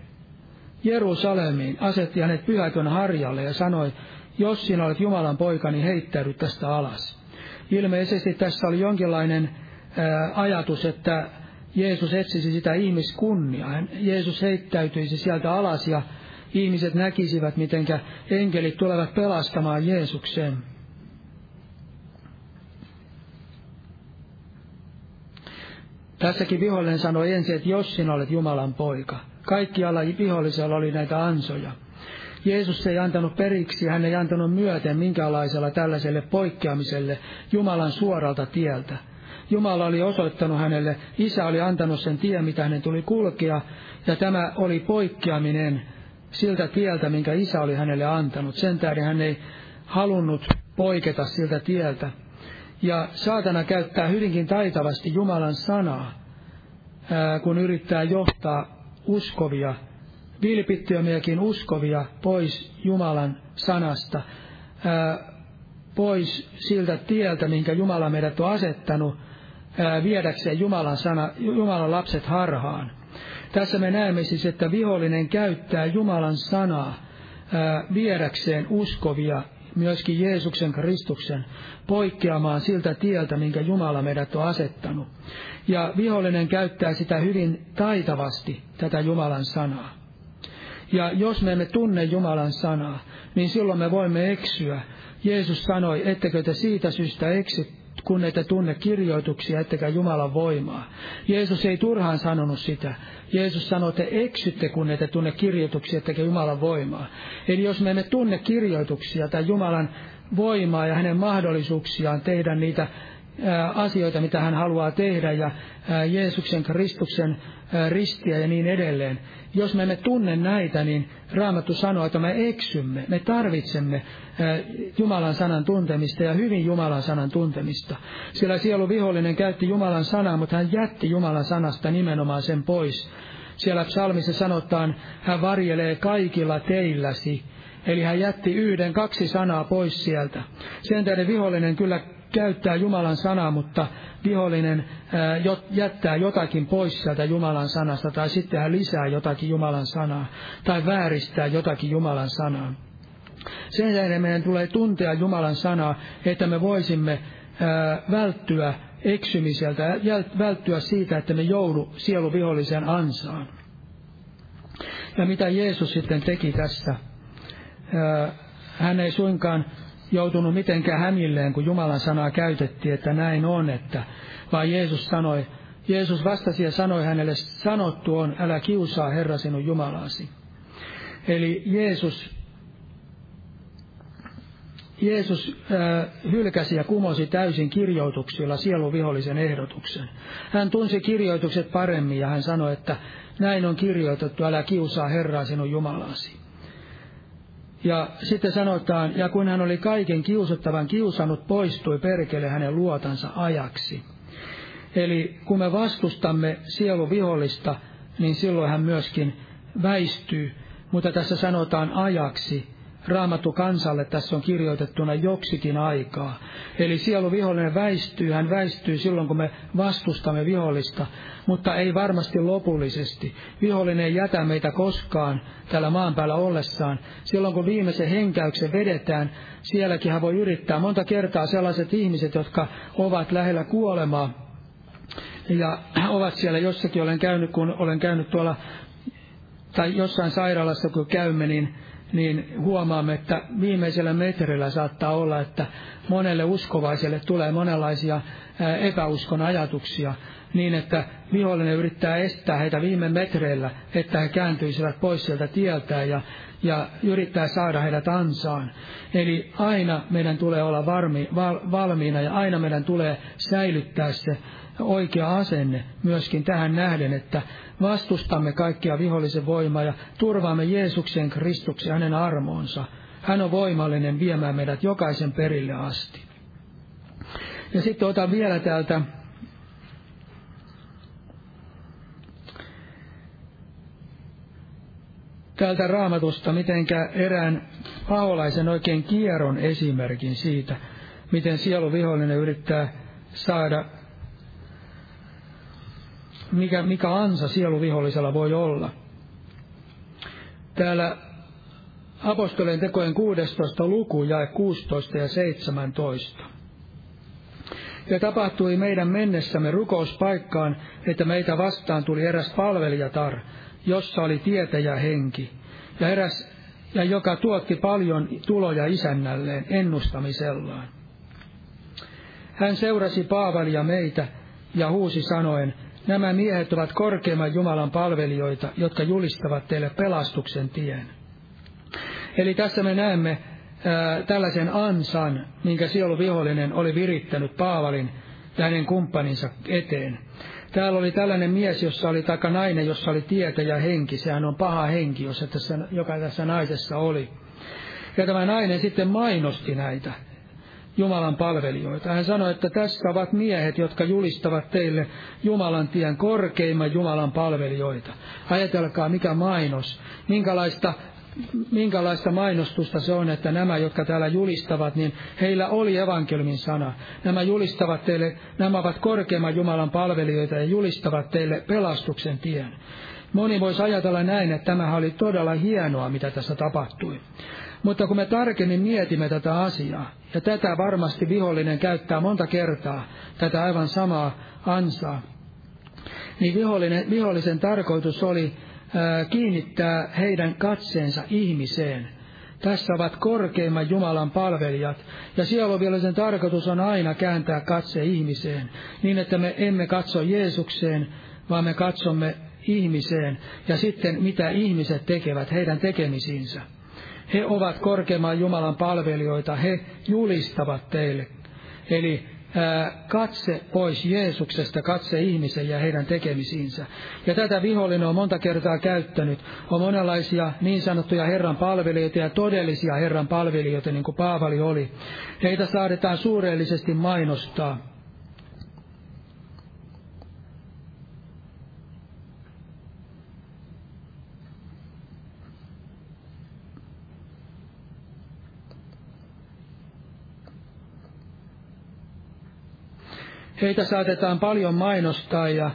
Speaker 3: Jerusalemiin, asetti hänet pyhäkön harjalle ja sanoi, jos sinä olet Jumalan poika, niin heittäydy tästä alas. Ilmeisesti tässä oli jonkinlainen ajatus, että Jeesus etsisi sitä ihmiskunnia. Jeesus heittäytyisi sieltä alas ja ihmiset näkisivät, miten enkelit tulevat pelastamaan Jeesuksen. Tässäkin vihollinen sanoi ensin, että jos sinä olet Jumalan poika. Kaikkialla vihollisella oli näitä ansoja. Jeesus ei antanut periksi, hän ei antanut myöten minkälaisella tällaiselle poikkeamiselle Jumalan suoralta tieltä. Jumala oli osoittanut hänelle, isä oli antanut sen tien, mitä hänen tuli kulkea, ja tämä oli poikkeaminen siltä tieltä, minkä isä oli hänelle antanut. Sen tähden hän ei halunnut poiketa siltä tieltä. Ja saatana käyttää hyvinkin taitavasti Jumalan sanaa, kun yrittää johtaa uskovia, vilpittömiäkin uskovia pois Jumalan sanasta, pois siltä tieltä, minkä Jumala meidät on asettanut, viedäkseen Jumalan, sana, Jumalan lapset harhaan. Tässä me näemme siis, että vihollinen käyttää Jumalan sanaa viedäkseen uskovia myöskin Jeesuksen Kristuksen poikkeamaan siltä tieltä, minkä Jumala meidät on asettanut. Ja vihollinen käyttää sitä hyvin taitavasti, tätä Jumalan sanaa. Ja jos me emme tunne Jumalan sanaa, niin silloin me voimme eksyä. Jeesus sanoi, ettekö te siitä syystä eksy, kun ette tunne kirjoituksia, ettekä Jumalan voimaa. Jeesus ei turhaan sanonut sitä. Jeesus sanoi, että eksytte, kun ette tunne kirjoituksia, ettekä Jumalan voimaa. Eli jos me emme tunne kirjoituksia tai Jumalan voimaa ja hänen mahdollisuuksiaan tehdä niitä asioita, mitä hän haluaa tehdä, ja Jeesuksen Kristuksen ristiä ja niin edelleen. Jos me emme tunne näitä, niin Raamattu sanoo, että me eksymme. Me tarvitsemme Jumalan sanan tuntemista ja hyvin Jumalan sanan tuntemista. Sillä sielu vihollinen käytti Jumalan sanaa, mutta hän jätti Jumalan sanasta nimenomaan sen pois. Siellä psalmissa sanotaan, hän varjelee kaikilla teilläsi. Eli hän jätti yhden, kaksi sanaa pois sieltä. Sen tähden vihollinen kyllä käyttää Jumalan sanaa, mutta vihollinen jättää jotakin pois sieltä Jumalan sanasta, tai sitten hän lisää jotakin Jumalan sanaa, tai vääristää jotakin Jumalan sanaa. Sen jälkeen meidän tulee tuntea Jumalan sanaa, että me voisimme välttyä eksymiseltä, välttyä siitä, että me joudu sieluvihollisen ansaan. Ja mitä Jeesus sitten teki tässä? Hän ei suinkaan joutunut mitenkään hämilleen, kun Jumalan sanaa käytettiin, että näin on, että vaan Jeesus sanoi, Jeesus vastasi ja sanoi hänelle, sanottu on, älä kiusaa Herra sinun Jumalasi. Eli Jeesus, Jeesus äh, hylkäsi ja kumosi täysin kirjoituksilla sieluvihollisen ehdotuksen. Hän tunsi kirjoitukset paremmin ja hän sanoi, että näin on kirjoitettu, älä kiusaa Herraa sinun Jumalasi. Ja sitten sanotaan, ja kun hän oli kaiken kiusattavan kiusannut, poistui perkele hänen luotansa ajaksi. Eli kun me vastustamme sieluvihollista, niin silloin hän myöskin väistyy, mutta tässä sanotaan ajaksi, Raamattu kansalle tässä on kirjoitettuna joksikin aikaa. Eli sielu vihollinen väistyy, hän väistyy silloin, kun me vastustamme vihollista, mutta ei varmasti lopullisesti. Vihollinen ei jätä meitä koskaan tällä maan päällä ollessaan. Silloin, kun viimeisen henkäyksen vedetään, sielläkin hän voi yrittää. Monta kertaa sellaiset ihmiset, jotka ovat lähellä kuolemaa, ja ovat siellä jossakin, olen käynyt, kun olen käynyt tuolla, tai jossain sairaalassa, kun käymme, niin niin huomaamme, että viimeisellä metrillä saattaa olla, että monelle uskovaiselle tulee monenlaisia epäuskon ajatuksia, niin että vihollinen yrittää estää heitä viime metreillä, että he kääntyisivät pois sieltä tieltä ja, ja yrittää saada heidät ansaan. Eli aina meidän tulee olla varmi, val, valmiina ja aina meidän tulee säilyttää se oikea asenne myöskin tähän nähden, että vastustamme kaikkia vihollisen voimaa ja turvaamme Jeesuksen Kristuksen hänen armoonsa. Hän on voimallinen viemään meidät jokaisen perille asti. Ja sitten otan vielä täältä täältä raamatusta, mitenkä erään paholaisen oikein kierron esimerkin siitä, miten sieluvihollinen yrittää saada mikä, mikä ansa sieluvihollisella voi olla. Täällä apostolien tekojen 16. luku jae 16 ja 17. Ja tapahtui meidän mennessämme rukouspaikkaan, että meitä vastaan tuli eräs palvelijatar, jossa oli tietäjä henki, ja eräs, ja joka tuotti paljon tuloja isännälleen ennustamisellaan. Hän seurasi Paavalia meitä ja huusi sanoen, Nämä miehet ovat korkeimman Jumalan palvelijoita, jotka julistavat teille pelastuksen tien. Eli tässä me näemme ää, tällaisen ansan, minkä vihollinen oli virittänyt Paavalin ja hänen kumppaninsa eteen. Täällä oli tällainen mies, jossa oli taka nainen, jossa oli tietä ja henki. Sehän on paha henki, jossa tässä, joka tässä naisessa oli. Ja tämä nainen sitten mainosti näitä. Jumalan palvelijoita. Hän sanoi, että tässä ovat miehet, jotka julistavat teille Jumalan tien korkeimman Jumalan palvelijoita. Ajatelkaa, mikä mainos, minkälaista minkälaista mainostusta se on, että nämä, jotka täällä julistavat, niin heillä oli evankeliumin sana. Nämä julistavat teille, nämä ovat korkeimman Jumalan palvelijoita ja julistavat teille pelastuksen tien. Moni voisi ajatella näin, että tämä oli todella hienoa, mitä tässä tapahtui. Mutta kun me tarkemmin mietimme tätä asiaa, ja tätä varmasti vihollinen käyttää monta kertaa, tätä aivan samaa ansaa, niin vihollinen, vihollisen tarkoitus oli ää, kiinnittää heidän katseensa ihmiseen. Tässä ovat korkeimman Jumalan palvelijat, ja sieluvihollisen tarkoitus on aina kääntää katse ihmiseen, niin että me emme katso Jeesukseen, vaan me katsomme ihmiseen, ja sitten mitä ihmiset tekevät, heidän tekemisiinsä. He ovat korkeimman Jumalan palvelijoita, he julistavat teille. Eli katse pois Jeesuksesta, katse ihmisen ja heidän tekemisiinsä. Ja tätä vihollinen on monta kertaa käyttänyt. On monenlaisia niin sanottuja Herran palvelijoita ja todellisia Herran palvelijoita, niin kuin Paavali oli. Heitä saadetaan suureellisesti mainostaa. Heitä saatetaan paljon mainostaa ja,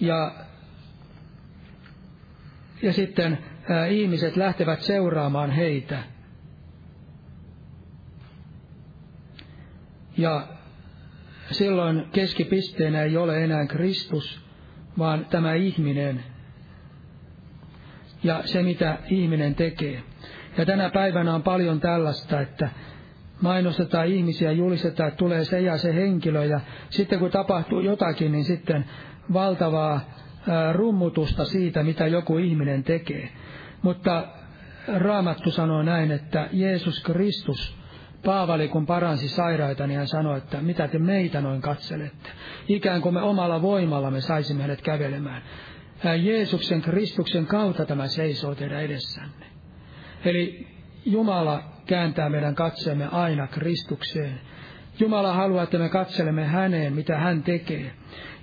Speaker 3: ja, ja sitten ihmiset lähtevät seuraamaan heitä. Ja silloin keskipisteenä ei ole enää Kristus, vaan tämä ihminen ja se, mitä ihminen tekee. Ja tänä päivänä on paljon tällaista, että mainostetaan ihmisiä, julistetaan, että tulee se ja se henkilö, ja sitten kun tapahtuu jotakin, niin sitten valtavaa rummutusta siitä, mitä joku ihminen tekee. Mutta Raamattu sanoo näin, että Jeesus Kristus, Paavali kun paransi sairaita, niin hän sanoi, että mitä te meitä noin katselette. Ikään kuin me omalla voimalla me saisimme hänet kävelemään. Jeesuksen Kristuksen kautta tämä seisoo teidän edessänne. Eli Jumala kääntää meidän katseemme aina Kristukseen. Jumala haluaa, että me katselemme häneen, mitä hän tekee,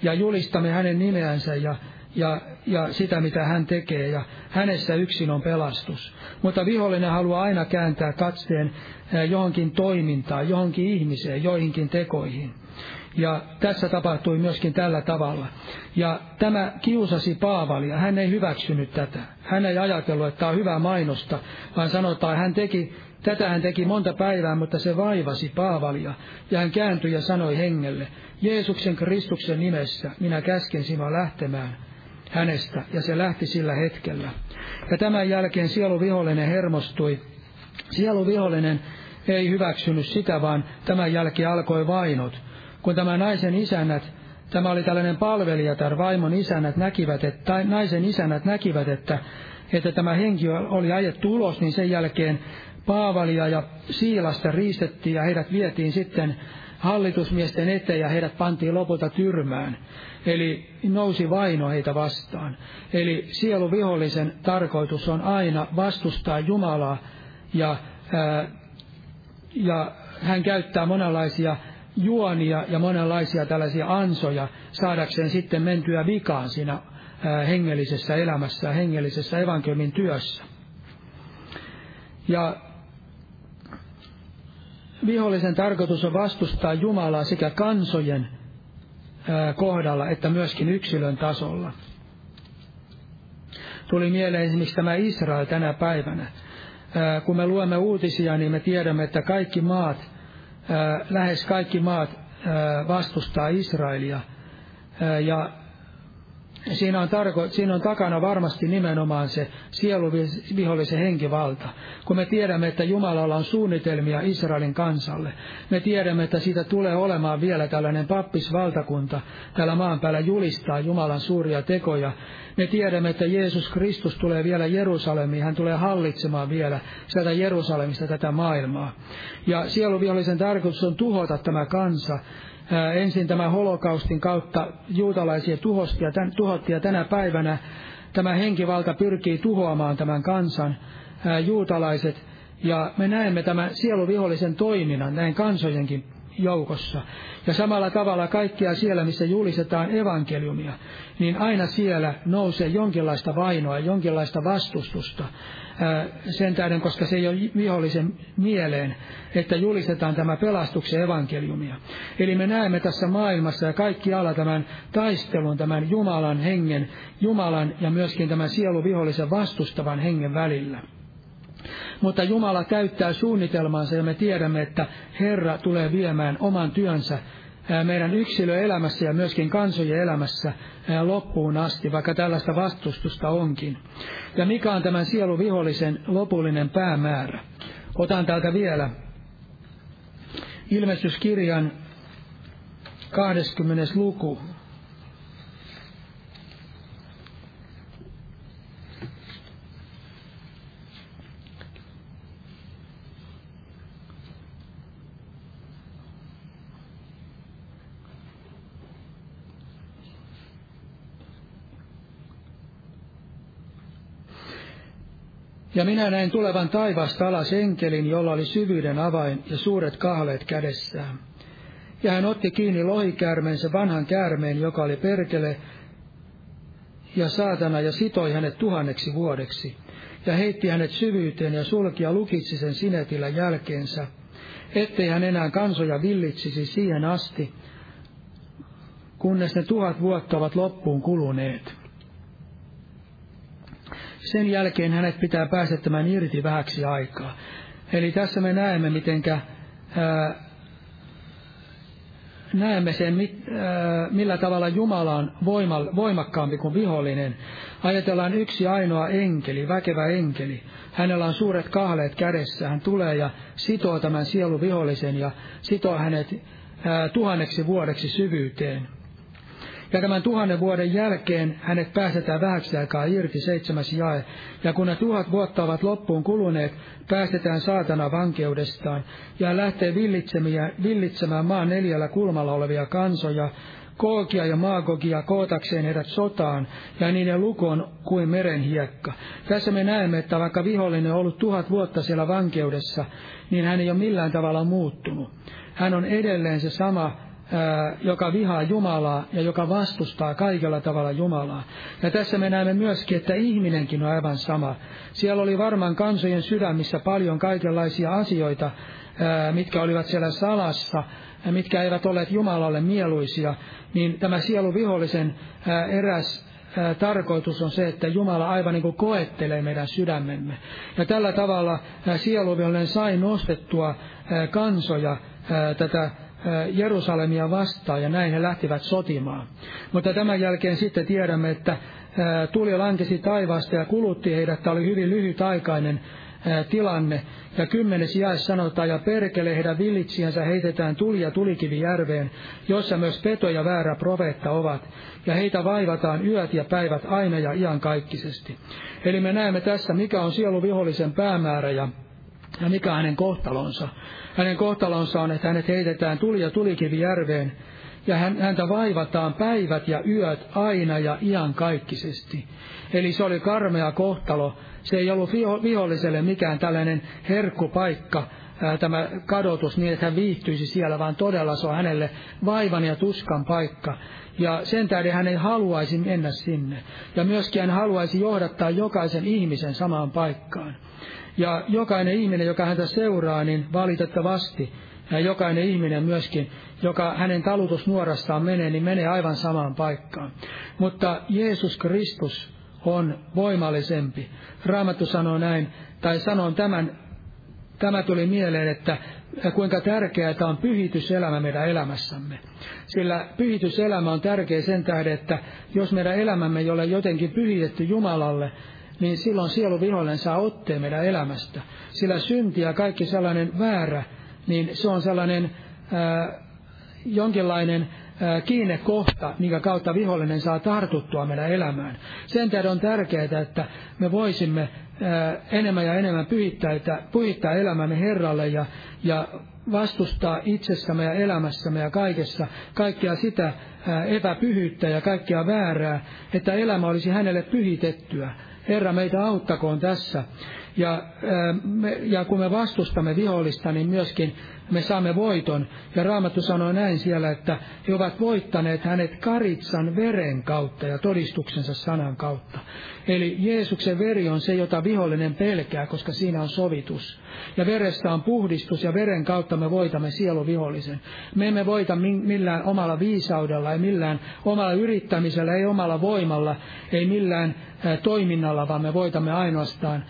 Speaker 3: ja julistamme hänen nimeänsä ja, ja, ja sitä, mitä hän tekee, ja hänessä yksin on pelastus. Mutta vihollinen haluaa aina kääntää katseen johonkin toimintaan, johonkin ihmiseen, joihinkin tekoihin. Ja tässä tapahtui myöskin tällä tavalla. Ja tämä kiusasi Paavalia. Hän ei hyväksynyt tätä. Hän ei ajatellut, että tämä on hyvä mainosta, vaan sanotaan, että hän teki Tätä hän teki monta päivää, mutta se vaivasi Paavalia, ja hän kääntyi ja sanoi hengelle, Jeesuksen Kristuksen nimessä minä käsken sinua lähtemään hänestä, ja se lähti sillä hetkellä. Ja tämän jälkeen sieluvihollinen hermostui. Sieluvihollinen ei hyväksynyt sitä, vaan tämän jälkeen alkoi vainot. Kun tämä naisen isännät, tämä oli tällainen palvelija, tai vaimon isännät näkivät, että, tai naisen isännät näkivät, että, että tämä henki oli ajettu ulos, niin sen jälkeen Paavalia ja Siilasta riistettiin ja heidät vietiin sitten hallitusmiesten eteen ja heidät pantiin lopulta tyrmään. Eli nousi vaino heitä vastaan. Eli sieluvihollisen tarkoitus on aina vastustaa Jumalaa ja, ää, ja hän käyttää monenlaisia juonia ja monenlaisia tällaisia ansoja saadakseen sitten mentyä vikaan siinä ää, hengellisessä elämässä ja hengellisessä evankeliumin työssä. Ja vihollisen tarkoitus on vastustaa Jumalaa sekä kansojen kohdalla että myöskin yksilön tasolla. Tuli mieleen esimerkiksi tämä Israel tänä päivänä. Kun me luemme uutisia, niin me tiedämme, että kaikki maat, lähes kaikki maat vastustaa Israelia. Ja Siinä on, tarko, siinä on takana varmasti nimenomaan se sieluvihollisen henkivalta. Kun me tiedämme, että Jumalalla on suunnitelmia Israelin kansalle, me tiedämme, että siitä tulee olemaan vielä tällainen pappisvaltakunta täällä maan päällä julistaa Jumalan suuria tekoja. Me tiedämme, että Jeesus Kristus tulee vielä Jerusalemiin, hän tulee hallitsemaan vielä sieltä Jerusalemista tätä maailmaa. Ja sieluvihollisen tarkoitus on tuhota tämä kansa, ensin tämä holokaustin kautta juutalaisia tuhosti ja, tämän, tuhotti ja tänä päivänä. Tämä henkivalta pyrkii tuhoamaan tämän kansan, juutalaiset, ja me näemme tämän sieluvihollisen toiminnan näin kansojenkin joukossa. Ja samalla tavalla kaikkia siellä, missä julistetaan evankeliumia, niin aina siellä nousee jonkinlaista vainoa, jonkinlaista vastustusta sen tähden, koska se ei ole vihollisen mieleen, että julistetaan tämä pelastuksen evankeliumia. Eli me näemme tässä maailmassa ja kaikki alla tämän taistelun, tämän Jumalan hengen, Jumalan ja myöskin tämän sieluvihollisen vastustavan hengen välillä. Mutta Jumala täyttää suunnitelmansa ja me tiedämme, että Herra tulee viemään oman työnsä meidän yksilöelämässä ja myöskin kansojen elämässä loppuun asti, vaikka tällaista vastustusta onkin. Ja mikä on tämän sieluvihollisen lopullinen päämäärä? Otan täältä vielä ilmestyskirjan 20. luku, Ja minä näin tulevan taivaasta alas enkelin, jolla oli syvyyden avain ja suuret kahleet kädessään. Ja hän otti kiinni lohikärmeensä vanhan käärmeen, joka oli perkele ja saatana, ja sitoi hänet tuhanneksi vuodeksi. Ja heitti hänet syvyyteen ja sulki ja lukitsi sen sinetillä jälkeensä, ettei hän enää kansoja villitsisi siihen asti, kunnes ne tuhat vuotta ovat loppuun kuluneet. Sen jälkeen hänet pitää pääsettämään irti vähäksi aikaa. Eli tässä me näemme, mitenkä ää, näemme sen, ää, millä tavalla Jumala on voimakkaampi kuin vihollinen. Ajatellaan yksi ainoa enkeli, väkevä enkeli. Hänellä on suuret kahleet kädessä. Hän tulee ja sitoo tämän sielu vihollisen ja sitoo hänet ää, tuhanneksi vuodeksi syvyyteen. Ja tämän tuhannen vuoden jälkeen hänet päästetään vähäksi aikaa irti, seitsemäs jae. Ja kun ne tuhat vuotta ovat loppuun kuluneet, päästetään saatana vankeudestaan ja hän lähtee villitsemään maan neljällä kulmalla olevia kansoja, Kookia ja Maagogia kootakseen heidät sotaan, ja niiden luku on kuin meren hiekka. Tässä me näemme, että vaikka vihollinen on ollut tuhat vuotta siellä vankeudessa, niin hän ei ole millään tavalla muuttunut. Hän on edelleen se sama joka vihaa Jumalaa ja joka vastustaa kaikella tavalla Jumalaa. Ja tässä me näemme myöskin, että ihminenkin on aivan sama. Siellä oli varmaan kansojen sydämissä paljon kaikenlaisia asioita, mitkä olivat siellä salassa, mitkä eivät olleet Jumalalle mieluisia, niin tämä sieluvihollisen eräs tarkoitus on se, että Jumala aivan niin kuin koettelee meidän sydämemme. Ja tällä tavalla sieluvihollinen sai nostettua kansoja tätä Jerusalemia vastaan ja näin he lähtivät sotimaan. Mutta tämän jälkeen sitten tiedämme, että tuli lankesi taivaasta ja kulutti heidät. Tämä oli hyvin lyhytaikainen tilanne. Ja kymmenes jae sanotaan, ja perkele heidän villitsiänsä heitetään tuli ja tulikivi järveen, jossa myös peto ja väärä profeetta ovat. Ja heitä vaivataan yöt ja päivät aina ja iankaikkisesti. Eli me näemme tässä, mikä on sielu vihollisen päämäärä ja, ja mikä hänen kohtalonsa. Hänen kohtalonsa on, että hänet heitetään tuli ja tulikivi järveen, ja häntä vaivataan päivät ja yöt aina ja iankaikkisesti. Eli se oli karmea kohtalo. Se ei ollut viholliselle mikään tällainen herkkupaikka, tämä kadotus niin, että hän viihtyisi siellä, vaan todella se on hänelle vaivan ja tuskan paikka. Ja sen tähden hän ei haluaisi mennä sinne. Ja myöskin hän haluaisi johdattaa jokaisen ihmisen samaan paikkaan. Ja jokainen ihminen, joka häntä seuraa, niin valitettavasti, ja jokainen ihminen myöskin, joka hänen talutusnuorastaan menee, niin menee aivan samaan paikkaan. Mutta Jeesus Kristus on voimallisempi. Raamattu sanoo näin, tai sanon tämän, tämä tuli mieleen, että kuinka tärkeää on pyhityselämä meidän elämässämme. Sillä pyhityselämä on tärkeä sen tähden, että jos meidän elämämme ei ole jotenkin pyhitetty Jumalalle, niin silloin sielu vihollinen saa otteen meidän elämästä. Sillä synti ja kaikki sellainen väärä, niin se on sellainen ää, jonkinlainen kiinnekohta, minkä kautta vihollinen saa tartuttua meidän elämään. Sen tähden on tärkeää, että me voisimme enemmän ja enemmän pyhittää, pyhittää elämämme Herralle ja, ja vastustaa itsessämme ja elämässämme ja kaikessa kaikkea sitä epäpyhyyttä ja kaikkea väärää, että elämä olisi hänelle pyhitettyä. Herra, meitä auttakoon tässä. Ja, ja kun me vastustamme vihollista, niin myöskin me saamme voiton. Ja Raamattu sanoo näin siellä, että he ovat voittaneet hänet karitsan veren kautta ja todistuksensa sanan kautta. Eli Jeesuksen veri on se, jota vihollinen pelkää, koska siinä on sovitus. Ja verestä on puhdistus ja veren kautta me voitamme sieluvihollisen. Me emme voita millään omalla viisaudella, ei millään omalla yrittämisellä, ei omalla voimalla, ei millään toiminnalla, vaan me voitamme ainoastaan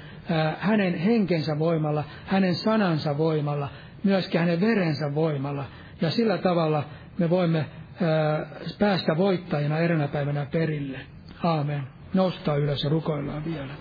Speaker 3: hänen henkensä voimalla, hänen sanansa voimalla, myöskin hänen verensä voimalla. Ja sillä tavalla me voimme päästä voittajina erinä päivänä perille. Aamen. Nostaa ylös ja rukoillaan vielä.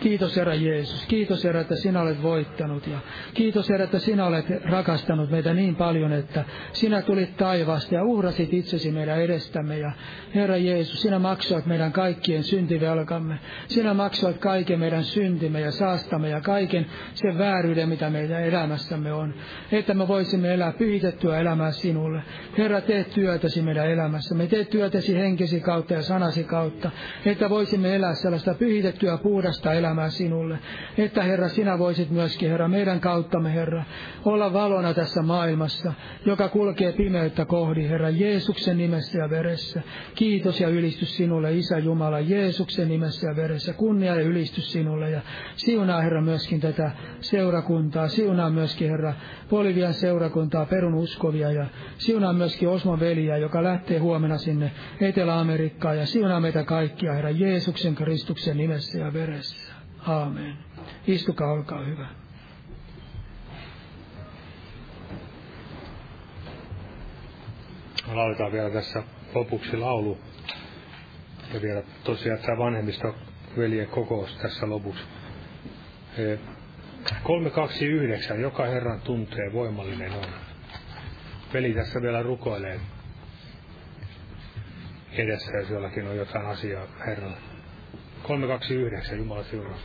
Speaker 3: Kiitos Herra Jeesus. Kiitos Herra, että sinä olet voittanut. Ja kiitos Herra, että sinä olet rakastanut meitä niin paljon, että sinä tulit taivaasta ja uhrasit itsesi meidän edestämme. Ja Herra Jeesus, sinä maksoit meidän kaikkien syntivelkamme. Sinä maksoit kaiken meidän syntimme ja saastamme ja kaiken sen vääryyden, mitä meidän elämässämme on. Että me voisimme elää pyhitettyä elämää sinulle. Herra, tee työtäsi meidän elämässämme. Tee työtäsi henkesi kautta ja sanasi kautta. Että voisimme elää sellaista pyhitettyä puhdasta elämää elämää sinulle. Että Herra, sinä voisit myöskin, Herra, meidän kauttamme, Herra, olla valona tässä maailmassa, joka kulkee pimeyttä kohdi, Herra, Jeesuksen nimessä ja veressä. Kiitos ja ylistys sinulle, Isä Jumala, Jeesuksen nimessä ja veressä. Kunnia ja ylistys sinulle ja siunaa, Herra, myöskin tätä seurakuntaa. Siunaa myöskin, Herra, Bolivian seurakuntaa, perun uskovia ja siunaa myöskin Osmon veliä, joka lähtee huomenna sinne Etelä-Amerikkaan ja siunaa meitä kaikkia, Herra, Jeesuksen Kristuksen nimessä ja veressä. Aamen. Istukaa, olkaa hyvä.
Speaker 2: Lauletaan vielä tässä lopuksi laulu. Ja vielä tosiaan tämä vanhemmista veljen kokous tässä lopuksi. 329, joka Herran tuntee, voimallinen on. Veli tässä vielä rukoilee edessä, jos jollakin on jotain asiaa Herralle. 329 Jumala siunaa.